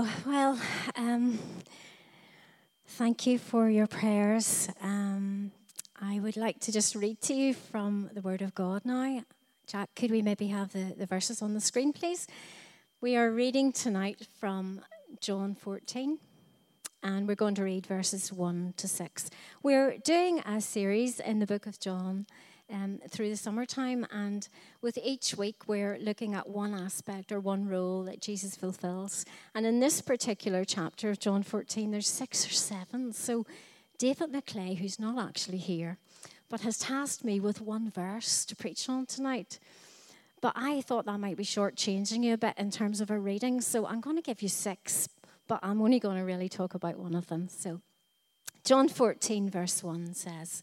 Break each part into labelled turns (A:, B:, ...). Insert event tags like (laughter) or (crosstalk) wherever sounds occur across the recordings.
A: Oh, well, um, thank you for your prayers. Um, I would like to just read to you from the Word of God now. Jack, could we maybe have the, the verses on the screen, please? We are reading tonight from John 14, and we're going to read verses 1 to 6. We're doing a series in the book of John um, through the summertime. And with each week, we're looking at one aspect or one role that Jesus fulfills. And in this particular chapter of John 14, there's six or seven. So David McClay, who's not actually here, but has tasked me with one verse to preach on tonight. But I thought that might be shortchanging you a bit in terms of a reading. So I'm going to give you six, but I'm only going to really talk about one of them. So John 14, verse 1 says,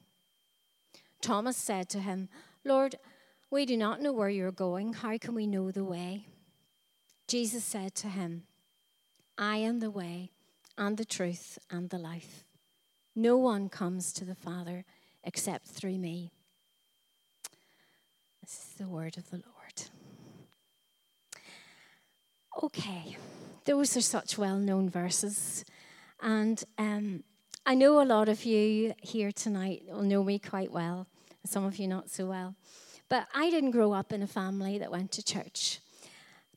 A: Thomas said to him, Lord, we do not know where you're going. How can we know the way? Jesus said to him, I am the way and the truth and the life. No one comes to the Father except through me. This is the word of the Lord. Okay, those are such well known verses. And um, I know a lot of you here tonight will know me quite well, some of you not so well. But I didn't grow up in a family that went to church.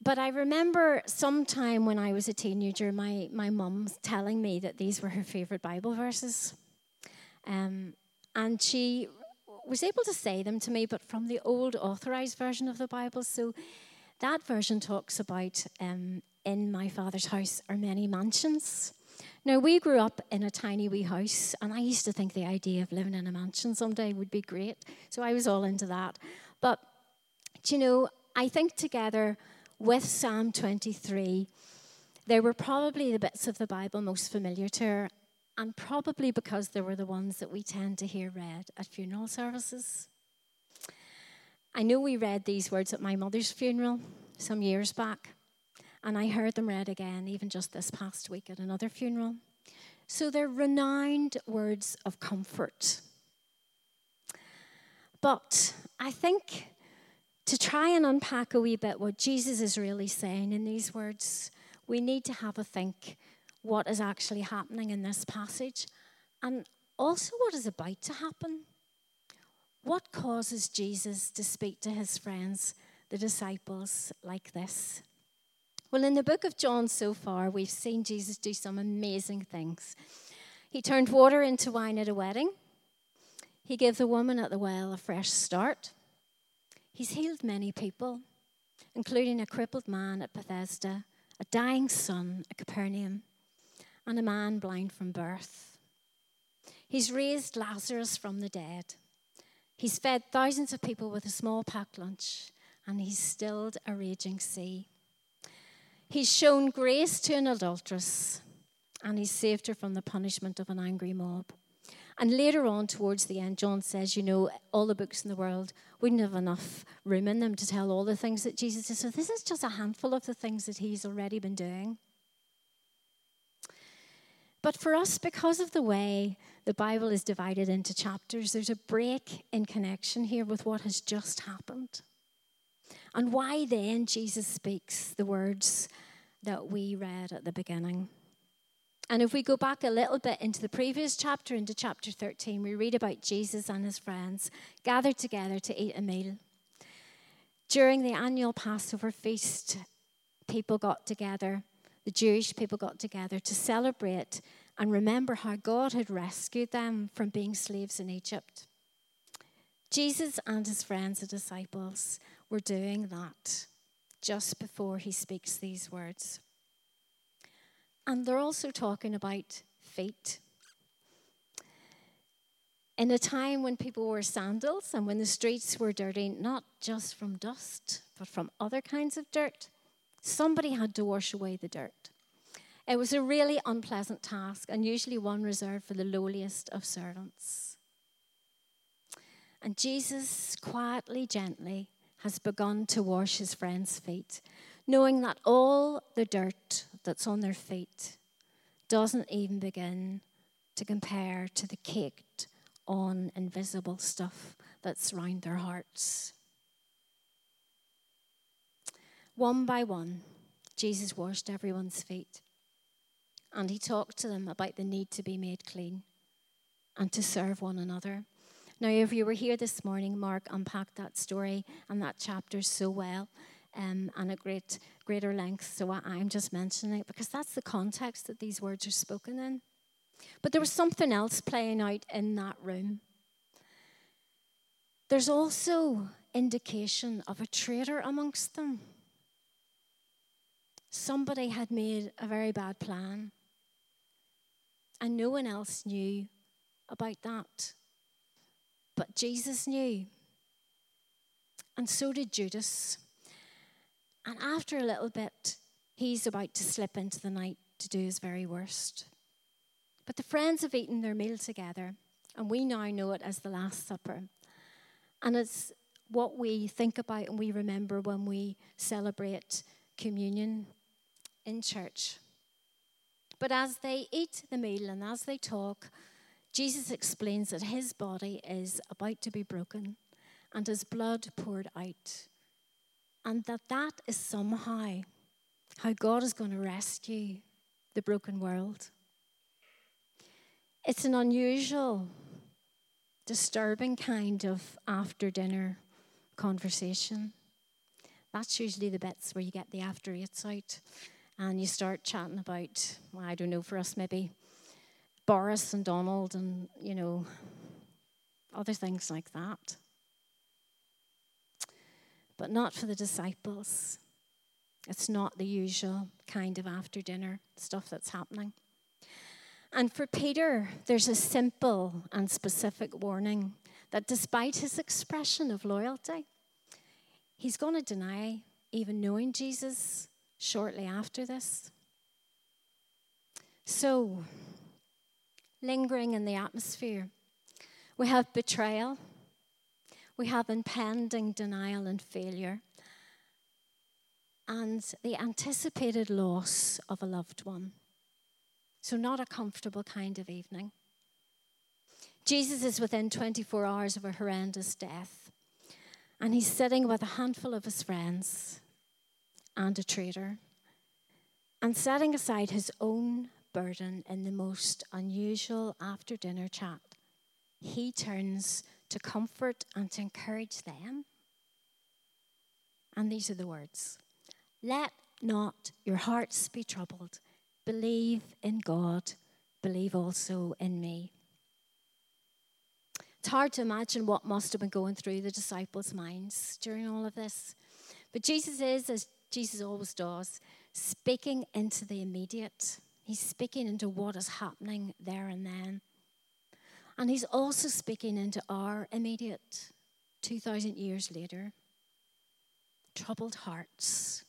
A: But I remember sometime when I was a teenager, my, my mum telling me that these were her favorite Bible verses. Um, and she was able to say them to me, but from the old authorized version of the Bible. So that version talks about um, in my father's house are many mansions. Now, we grew up in a tiny wee house, and I used to think the idea of living in a mansion someday would be great. So I was all into that. But, do you know, I think together with Psalm 23, they were probably the bits of the Bible most familiar to her, and probably because they were the ones that we tend to hear read at funeral services. I know we read these words at my mother's funeral some years back. And I heard them read again, even just this past week at another funeral. So they're renowned words of comfort. But I think to try and unpack a wee bit what Jesus is really saying in these words, we need to have a think what is actually happening in this passage and also what is about to happen. What causes Jesus to speak to his friends, the disciples, like this? Well, in the book of John so far, we've seen Jesus do some amazing things. He turned water into wine at a wedding, he gave the woman at the well a fresh start. He's healed many people, including a crippled man at Bethesda, a dying son at Capernaum, and a man blind from birth. He's raised Lazarus from the dead. He's fed thousands of people with a small packed lunch, and he's stilled a raging sea. He's shown grace to an adulteress and he's saved her from the punishment of an angry mob. And later on, towards the end, John says, you know, all the books in the world wouldn't have enough room in them to tell all the things that Jesus did. So this is just a handful of the things that he's already been doing. But for us, because of the way the Bible is divided into chapters, there's a break in connection here with what has just happened. And why then Jesus speaks the words that we read at the beginning. And if we go back a little bit into the previous chapter, into chapter 13, we read about Jesus and his friends gathered together to eat a meal. During the annual Passover feast, people got together, the Jewish people got together to celebrate and remember how God had rescued them from being slaves in Egypt. Jesus and his friends, the disciples, were doing that just before he speaks these words. And they're also talking about feet. In a time when people wore sandals and when the streets were dirty, not just from dust, but from other kinds of dirt, somebody had to wash away the dirt. It was a really unpleasant task and usually one reserved for the lowliest of servants. And Jesus, quietly, gently, has begun to wash his friends' feet, knowing that all the dirt that's on their feet doesn't even begin to compare to the caked on invisible stuff that's round their hearts. One by one, Jesus washed everyone's feet. And he talked to them about the need to be made clean and to serve one another. Now, if you were here this morning, Mark unpacked that story and that chapter so well um, and at great, greater length. So I'm just mentioning it because that's the context that these words are spoken in. But there was something else playing out in that room. There's also indication of a traitor amongst them. Somebody had made a very bad plan, and no one else knew about that. But Jesus knew, and so did Judas. And after a little bit, he's about to slip into the night to do his very worst. But the friends have eaten their meal together, and we now know it as the Last Supper. And it's what we think about and we remember when we celebrate communion in church. But as they eat the meal and as they talk, Jesus explains that his body is about to be broken and his blood poured out. And that that is somehow how God is going to rescue the broken world. It's an unusual, disturbing kind of after dinner conversation. That's usually the bits where you get the after eights out and you start chatting about, well, I don't know, for us maybe Boris and Donald and, you know, other things like that. But not for the disciples. It's not the usual kind of after dinner stuff that's happening. And for Peter, there's a simple and specific warning that despite his expression of loyalty, he's going to deny even knowing Jesus shortly after this. So, lingering in the atmosphere, we have betrayal, we have impending denial and failure, and the anticipated loss of a loved one. So, not a comfortable kind of evening. Jesus is within 24 hours of a horrendous death, and he's sitting with a handful of his friends and a traitor, and setting aside his own burden in the most unusual after dinner chat, he turns to comfort and to encourage them. And these are the words Let not your hearts be troubled. Believe in God, believe also in me. It's hard to imagine what must have been going through the disciples' minds during all of this. But Jesus is, as Jesus always does, speaking into the immediate. He's speaking into what is happening there and then. And he's also speaking into our immediate, 2,000 years later. Troubled hearts.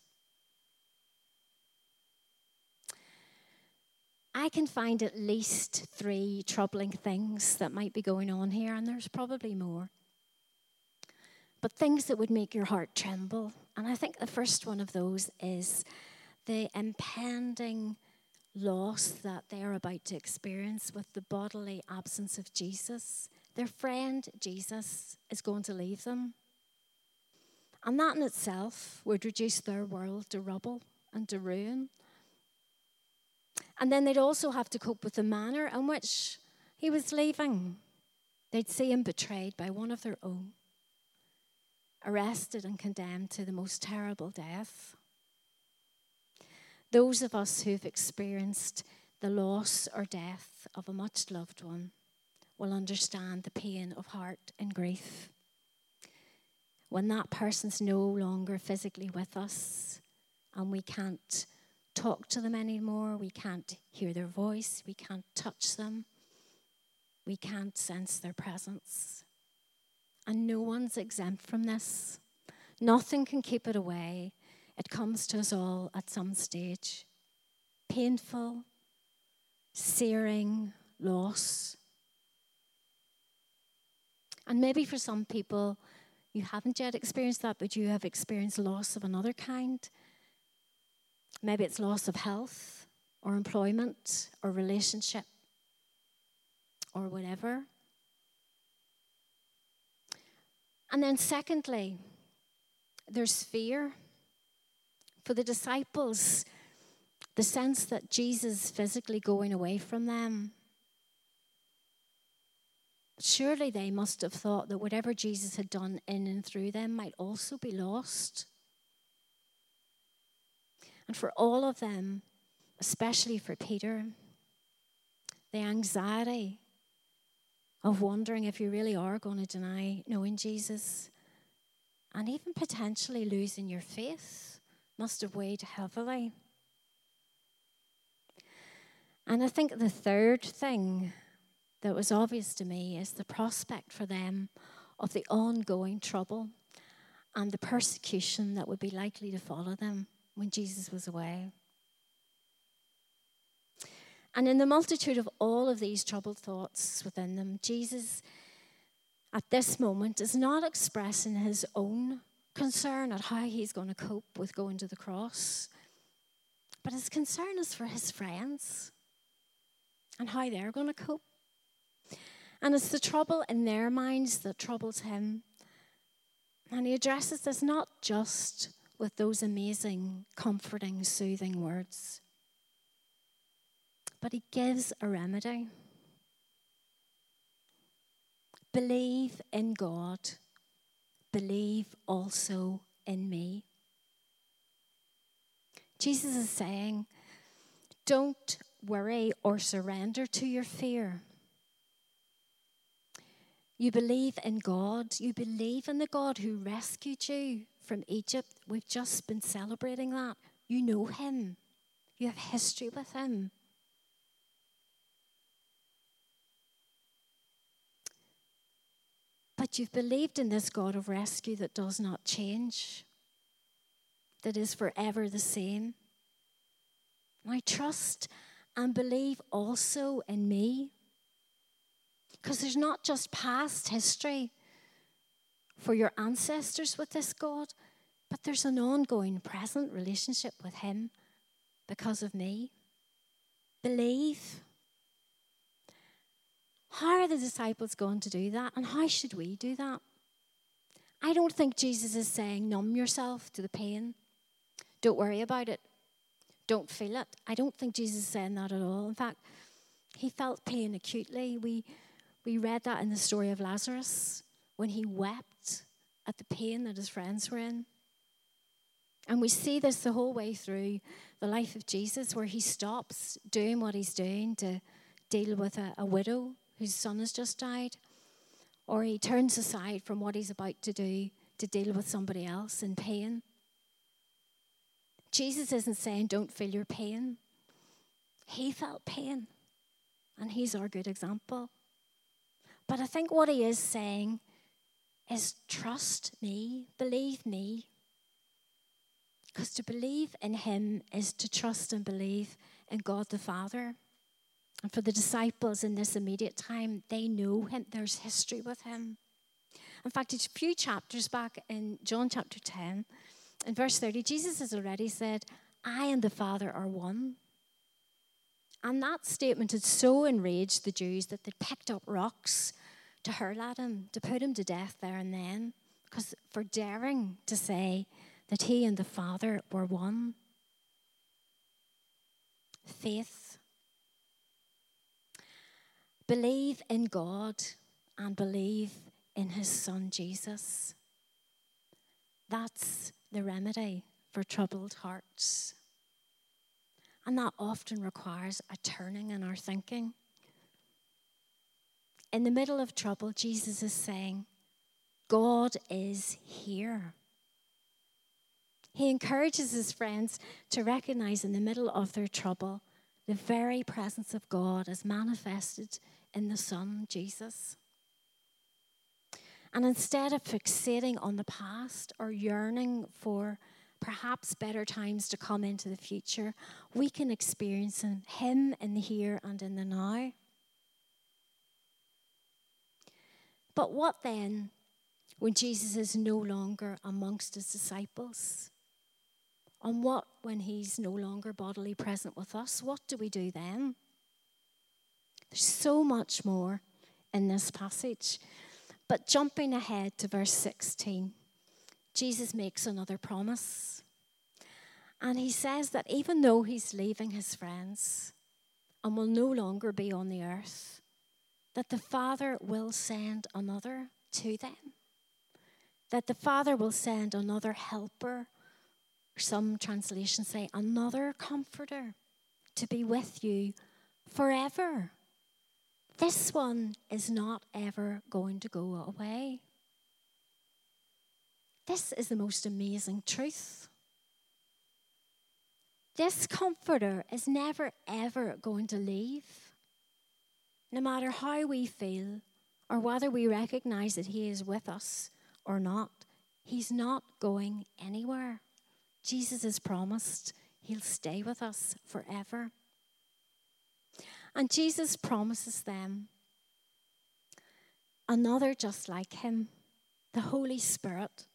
A: I can find at least three troubling things that might be going on here, and there's probably more but things that would make your heart tremble. And I think the first one of those is the impending loss that they are about to experience with the bodily absence of Jesus. Their friend Jesus is going to leave them. And that in itself would reduce their world to rubble and to ruin. And then they'd also have to cope with the manner in which he was leaving. They'd see him betrayed by one of their own arrested and condemned to the most terrible death. Those of us who've experienced the loss or death of a much loved one will understand the pain of heart and grief. When that person's no longer physically with us and we can't talk to them anymore, we can't hear their voice, we can't touch them, we can't sense their presence. And no one's exempt from this. Nothing can keep it away. It comes to us all at some stage. painful, searing loss. And maybe for some people, you haven't yet experienced that, but you have experienced loss of another kind. Maybe it's loss of health or employment or relationship or whatever. And then, secondly, there's fear. For the disciples, the sense that Jesus is physically going away from them. Surely they must have thought that whatever Jesus had done in and through them might also be lost. And for all of them, especially for Peter, the anxiety of wondering if you really are going to deny knowing Jesus and even potentially losing your faith must have weighed heavily. And I think the third thing that was obvious to me is the prospect for them of the ongoing trouble and the persecution that would be likely to follow them when Jesus was away. And in the multitude of all of these troubled thoughts within them, Jesus at this moment is not expressing his own concern at how he's going to cope with going to the cross, but his concern is for his friends and how they're going to cope. And it's the trouble in their minds that troubles him. And he addresses this not just with those amazing, comforting, soothing words, but he gives a remedy. Believe in God, believe also in me. Jesus is saying, don't worry or surrender to your fear. You believe in God. You believe in the God who rescued you from Egypt. We've just been celebrating that. You know Him, you have history with Him. But you've believed in this God of rescue that does not change, that is forever the same. I trust and believe also in me. Because there's not just past history for your ancestors with this God, but there's an ongoing present relationship with Him because of me. Believe. How are the disciples going to do that? And how should we do that? I don't think Jesus is saying, numb yourself to the pain. Don't worry about it. Don't feel it. I don't think Jesus is saying that at all. In fact, he felt pain acutely. We, we read that in the story of Lazarus when he wept at the pain that his friends were in. And we see this the whole way through the life of Jesus, where he stops doing what he's doing to deal with a, a widow whose son has just died, or he turns aside from what he's about to do to deal with somebody else in pain. Jesus isn't saying don't feel your pain. He felt pain, and he's our good example. But I think what he is saying is trust me, believe me. Because to believe in him is to trust and believe in God the Father. And for the disciples in this immediate time, they know him, there's history with him. In fact, it's a few chapters back in John chapter 10, in verse 30, Jesus has already said, I and the Father are one. And that statement had so enraged the Jews that they picked up rocks to hurl at him, to put him to death there and then, because for daring to say that he and the Father were one. Faith Believe in God and believe in his son Jesus. That's the remedy for troubled hearts. And that often requires a turning in our thinking. In the middle of trouble, Jesus is saying, God is here. He encourages his friends to recognize in the middle of their trouble the very presence of God is manifested in the Son, Jesus. And instead of fixating on the past or yearning for perhaps better times to come into the future, we can experience Him in the here and in the now. But what then when Jesus is no longer amongst his disciples? And what when he's no longer bodily present with us? What do we do then? There's so much more in this passage. But jumping ahead to verse 16, Jesus makes another promise. And he says that even though he's leaving his friends and will no longer be on the earth, that the Father will send another to them. That the Father will send another helper, some translations say another comforter, to be with you forever. This one is not ever going to go away. This is the most amazing truth. This comforter is never ever going to leave. No matter how we feel or whether we recognize that He is with us or not, He's not going anywhere. Jesus has promised He'll stay with us forever. And Jesus promises them another just like Him, the Holy Spirit.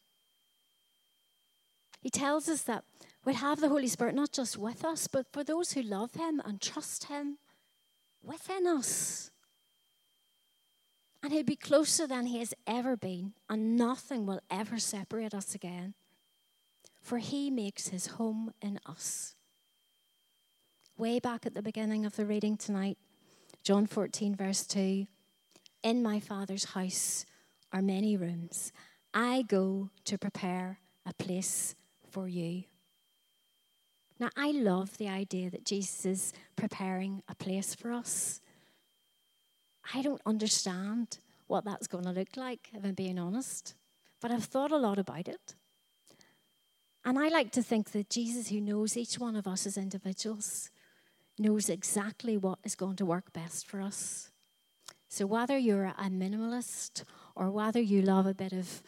A: He tells us that we'll have the Holy Spirit not just with us, but for those who love Him and trust Him within us. And he'll be closer than he has ever been, and nothing will ever separate us again. For he makes his home in us. Way back at the beginning of the reading tonight, John 14, verse 2 In my Father's house are many rooms. I go to prepare a place for you. Now, I love the idea that Jesus is preparing a place for us. I don't understand what that's going to look like, if I'm being honest, but I've thought a lot about it. And I like to think that Jesus, who knows each one of us as individuals, knows exactly what is going to work best for us. So, whether you're a minimalist or whether you love a bit of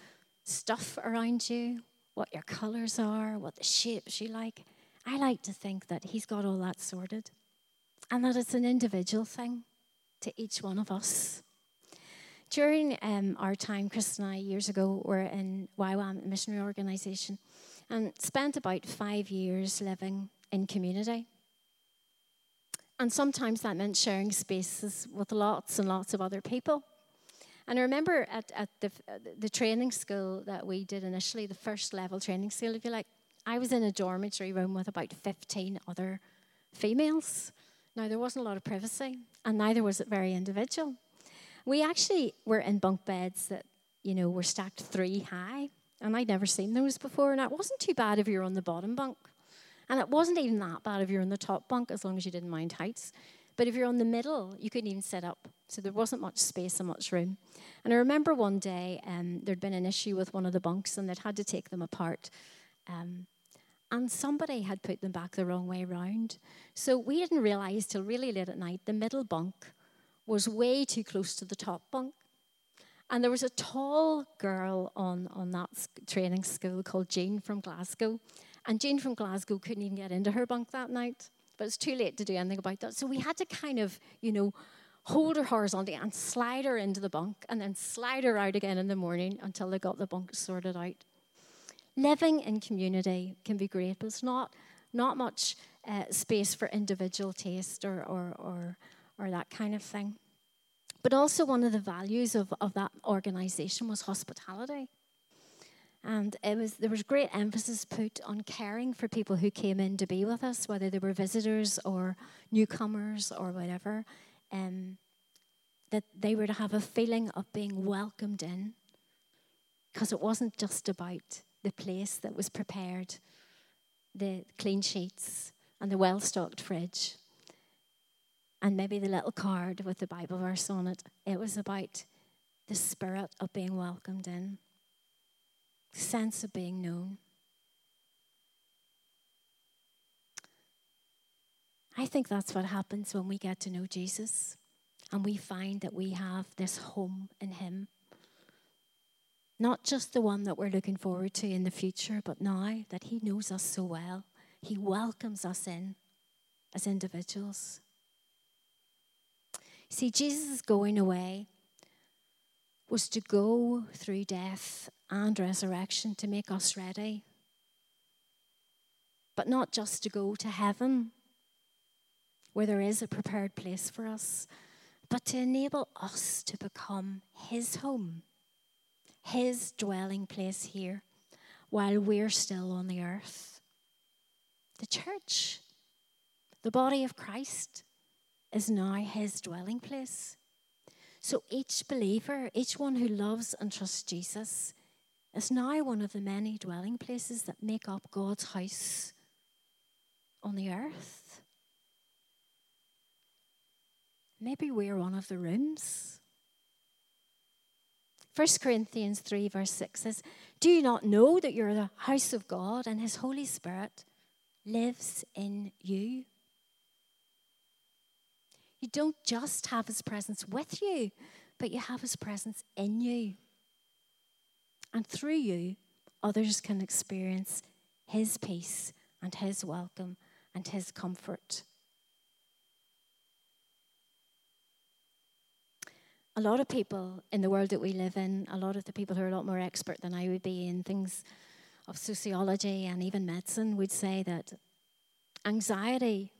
A: stuff around you, what your colors are, what the shapes you like, I like to think that He's got all that sorted and that it's an individual thing to each one of us. During um, our time, Chris and I, years ago, were in YWAM, missionary organisation, and spent about five years living in community. And sometimes that meant sharing spaces with lots and lots of other people. And I remember at, at the, the training school that we did initially, the first level training school, if you like, I was in a dormitory room with about 15 other females. Now, there wasn't a lot of privacy, and neither was it very individual. We actually were in bunk beds that, you know, were stacked three high, and I'd never seen those before, and it wasn't too bad if you were on the bottom bunk. And it wasn't even that bad if you're on the top bunk, as long as you didn't mind heights. But if you're on the middle, you couldn't even sit up. So there wasn't much space and much room. And I remember one day um, there'd been an issue with one of the bunks and they'd had to take them apart. Um, and somebody had put them back the wrong way round. So we didn't realize till really late at night the middle bunk was way too close to the top bunk. And there was a tall girl on, on that training school called Jean from Glasgow. And Jean from Glasgow couldn't even get into her bunk that night. But it's too late to do anything about that. So we had to kind of, you know, hold her horizontally and slide her into the bunk and then slide her out again in the morning until they got the bunk sorted out. Living in community can be great, but it's not, not much uh, space for individual taste or, or, or, or that kind of thing. But also, one of the values of, of that organization was hospitality. And it was, there was great emphasis put on caring for people who came in to be with us, whether they were visitors or newcomers or whatever, um, that they were to have a feeling of being welcomed in. Because it wasn't just about the place that was prepared, the clean sheets, and the well stocked fridge, and maybe the little card with the Bible verse on it. It was about the spirit of being welcomed in, the sense of being known. I think that's what happens when we get to know Jesus and we find that we have this home in Him. Not just the one that we're looking forward to in the future, but now that He knows us so well, He welcomes us in as individuals. See, Jesus' going away was to go through death and resurrection to make us ready. But not just to go to heaven, where there is a prepared place for us, but to enable us to become His home his dwelling place here while we're still on the earth. The church, the body of Christ, is now his dwelling place. So each believer, each one who loves and trusts Jesus, is now one of the many dwelling places that make up God's house on the earth. Maybe we're one of the rooms 1 Corinthians 3, verse 6 says, Do you not know that you're the house of God and His Holy Spirit lives in you? You don't just have His presence with you, but you have His presence in you. And through you, others can experience His peace and His welcome and His comfort. a lot of people in the world that we live in, a lot of the people who are a lot more expert than I would be in things of sociology and even medicine would say that anxiety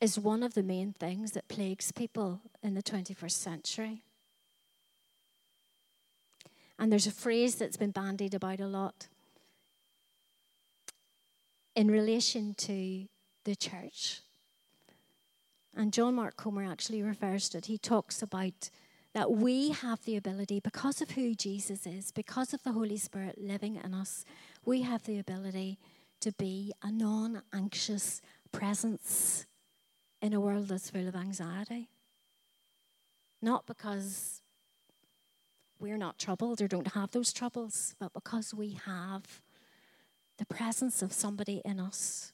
A: is one of the main things that plagues people in the 21st century. And there's a phrase that's been bandied about a lot in relation to the church. And John Mark Comer actually refers to it. He talks about that we have the ability, because of who Jesus is, because of the Holy Spirit living in us, we have the ability to be a non anxious presence in a world that's full of anxiety. Not because we're not troubled or don't have those troubles, but because we have the presence of somebody in us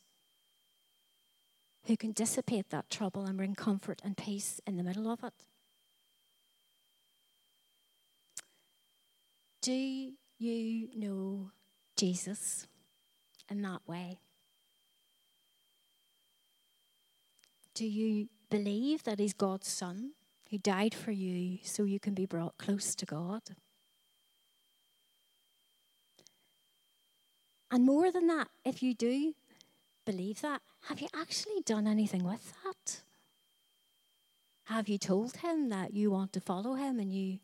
A: who can dissipate that trouble and bring comfort and peace in the middle of it. Do you know Jesus in that way? Do you believe that He's God's Son who died for you so you can be brought close to God? And more than that, if you do, believe that? Have you actually done anything with that? Have you told him that you want to follow him and you,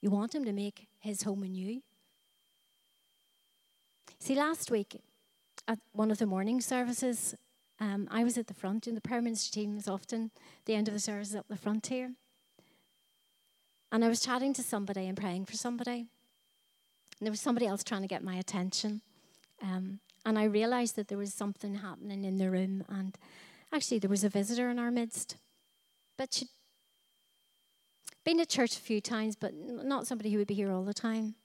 A: you want him to make his home in you? See, last week at one of the morning services, um, I was at the front, and the prayer ministry team is often the end of the service up the front here. And I was chatting to somebody and praying for somebody. And there was somebody else trying to get my attention. Um, and I realized that there was something happening in the room. And actually, there was a visitor in our midst. But she'd been to church a few times, but not somebody who would be here all the time.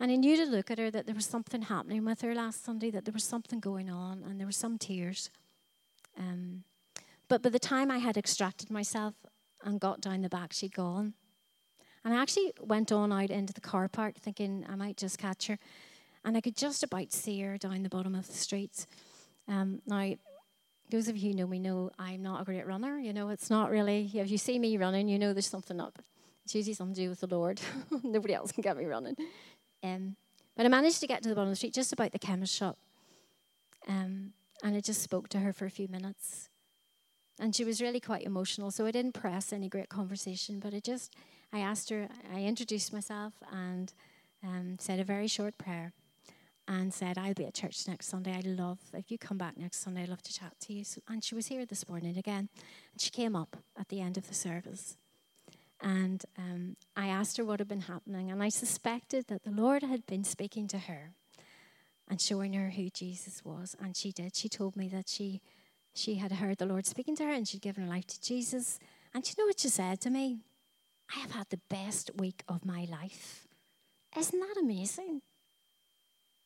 A: And I knew to look at her that there was something happening with her last Sunday, that there was something going on, and there were some tears. Um, but by the time I had extracted myself and got down the back, she'd gone. And I actually went on out into the car park thinking I might just catch her and I could just about see her down the bottom of the streets. Um, now, those of you who know me know I'm not a great runner. You know, it's not really, if you see me running, you know there's something up. It's usually something to do with the Lord. (laughs) Nobody else can get me running. Um, but I managed to get to the bottom of the street, just about the chemist shop. Um, and I just spoke to her for a few minutes. And she was really quite emotional, so I didn't press any great conversation, but I just, I asked her, I introduced myself and um, said a very short prayer and said, I'll be at church next Sunday. I'd love, if you come back next Sunday, I'd love to chat to you. So, and she was here this morning again. And she came up at the end of the service. And um, I asked her what had been happening. And I suspected that the Lord had been speaking to her and showing her who Jesus was. And she did. She told me that she, she had heard the Lord speaking to her and she'd given her life to Jesus. And you know what she said to me? I have had the best week of my life. Isn't that amazing?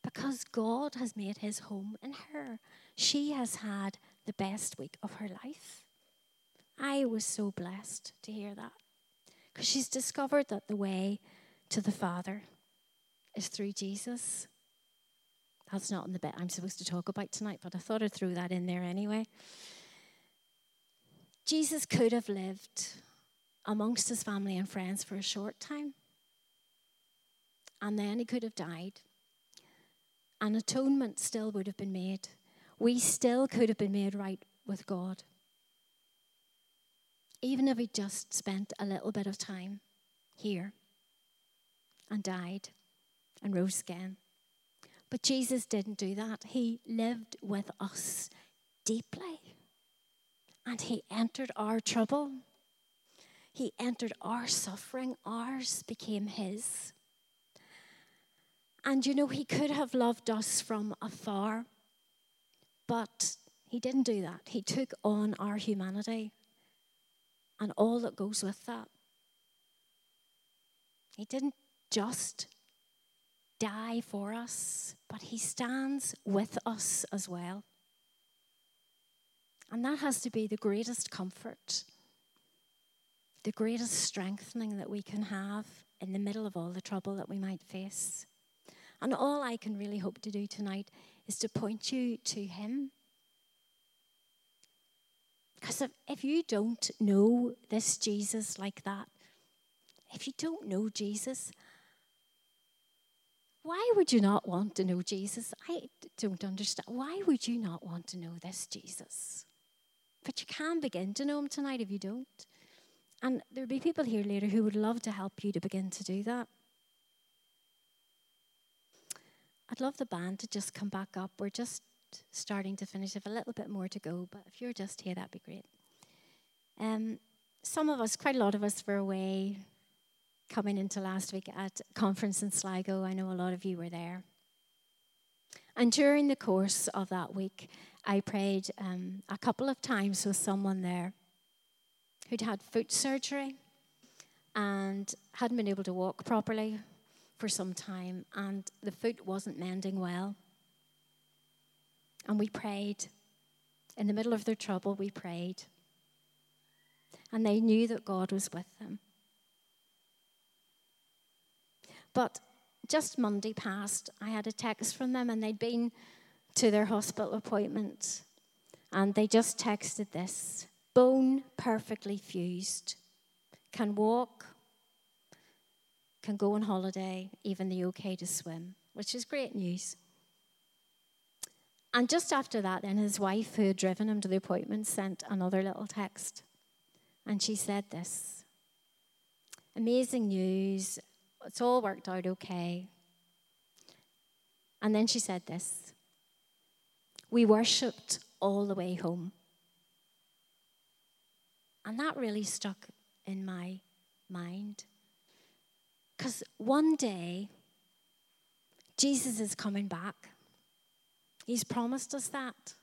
A: because God has made his home in her. She has had the best week of her life. I was so blessed to hear that because she's discovered that the way to the Father is through Jesus. That's not in the bit I'm supposed to talk about tonight, but I thought I'd throw that in there anyway. Jesus could have lived amongst his family and friends for a short time, and then he could have died. An atonement still would have been made. We still could have been made right with God. Even if he just spent a little bit of time here and died and rose again. But Jesus didn't do that. He lived with us deeply. And he entered our trouble. He entered our suffering. Ours became his. And you know, he could have loved us from afar, but he didn't do that. He took on our humanity and all that goes with that. He didn't just die for us, but He stands with us as well. And that has to be the greatest comfort, the greatest strengthening that we can have in the middle of all the trouble that we might face. And all I can really hope to do tonight is to point you to Him. Because if, if you don't know this Jesus like that, if you don't know Jesus, why would you not want to know Jesus? I don't understand. Why would you not want to know this Jesus? But you can begin to know him tonight if you don't. And there'll be people here later who would love to help you to begin to do that. I'd love the band to just come back up. We're just starting to finish. Have a little bit more to go, but if you're just here, that'd be great. Um, some of us, quite a lot of us, were away coming into last week at conference in Sligo. I know a lot of you were there. And during the course of that week, I prayed um, a couple of times with someone there who'd had foot surgery and hadn't been able to walk properly for some time, and the foot wasn't mending well. And we prayed. In the middle of their trouble, we prayed. And they knew that God was with them. But just Monday passed, I had a text from them, and they'd been to their hospital appointment, and they just texted this bone perfectly fused, can walk, can go on holiday, even the okay to swim, which is great news. And just after that, then his wife, who had driven him to the appointment, sent another little text. And she said this Amazing news. It's all worked out okay. And then she said this We worshipped all the way home. And that really stuck in my mind. Because one day, Jesus is coming back. He's promised us that.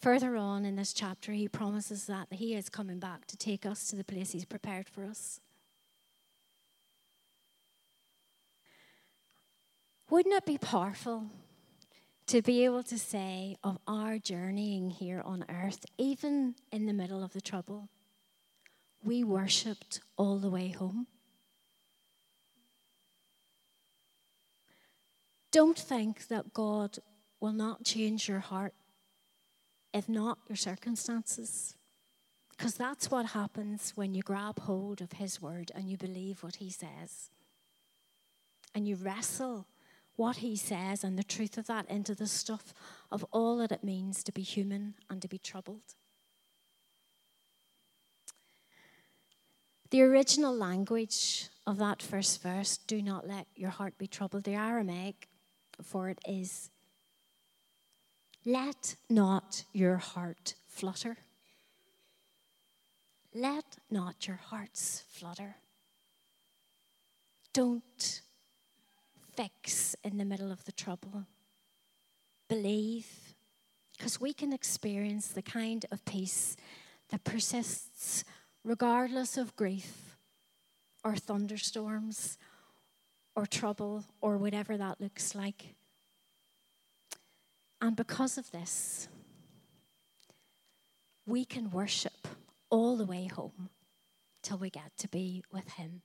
A: Further on in this chapter, he promises that he is coming back to take us to the place he's prepared for us. Wouldn't it be powerful to be able to say of our journeying here on earth, even in the middle of the trouble, we worshipped all the way home? Don't think that God will not change your heart, if not your circumstances. Because that's what happens when you grab hold of His word and you believe what He says. And you wrestle what he says and the truth of that into the stuff of all that it means to be human and to be troubled. The original language of that first verse, do not let your heart be troubled, the Aramaic for it is, let not your heart flutter. Let not your hearts flutter. Don't fix in the middle of the trouble. Believe, because we can experience the kind of peace that persists regardless of grief or thunderstorms or trouble or whatever that looks like. And because of this, we can worship all the way home till we get to be with Him.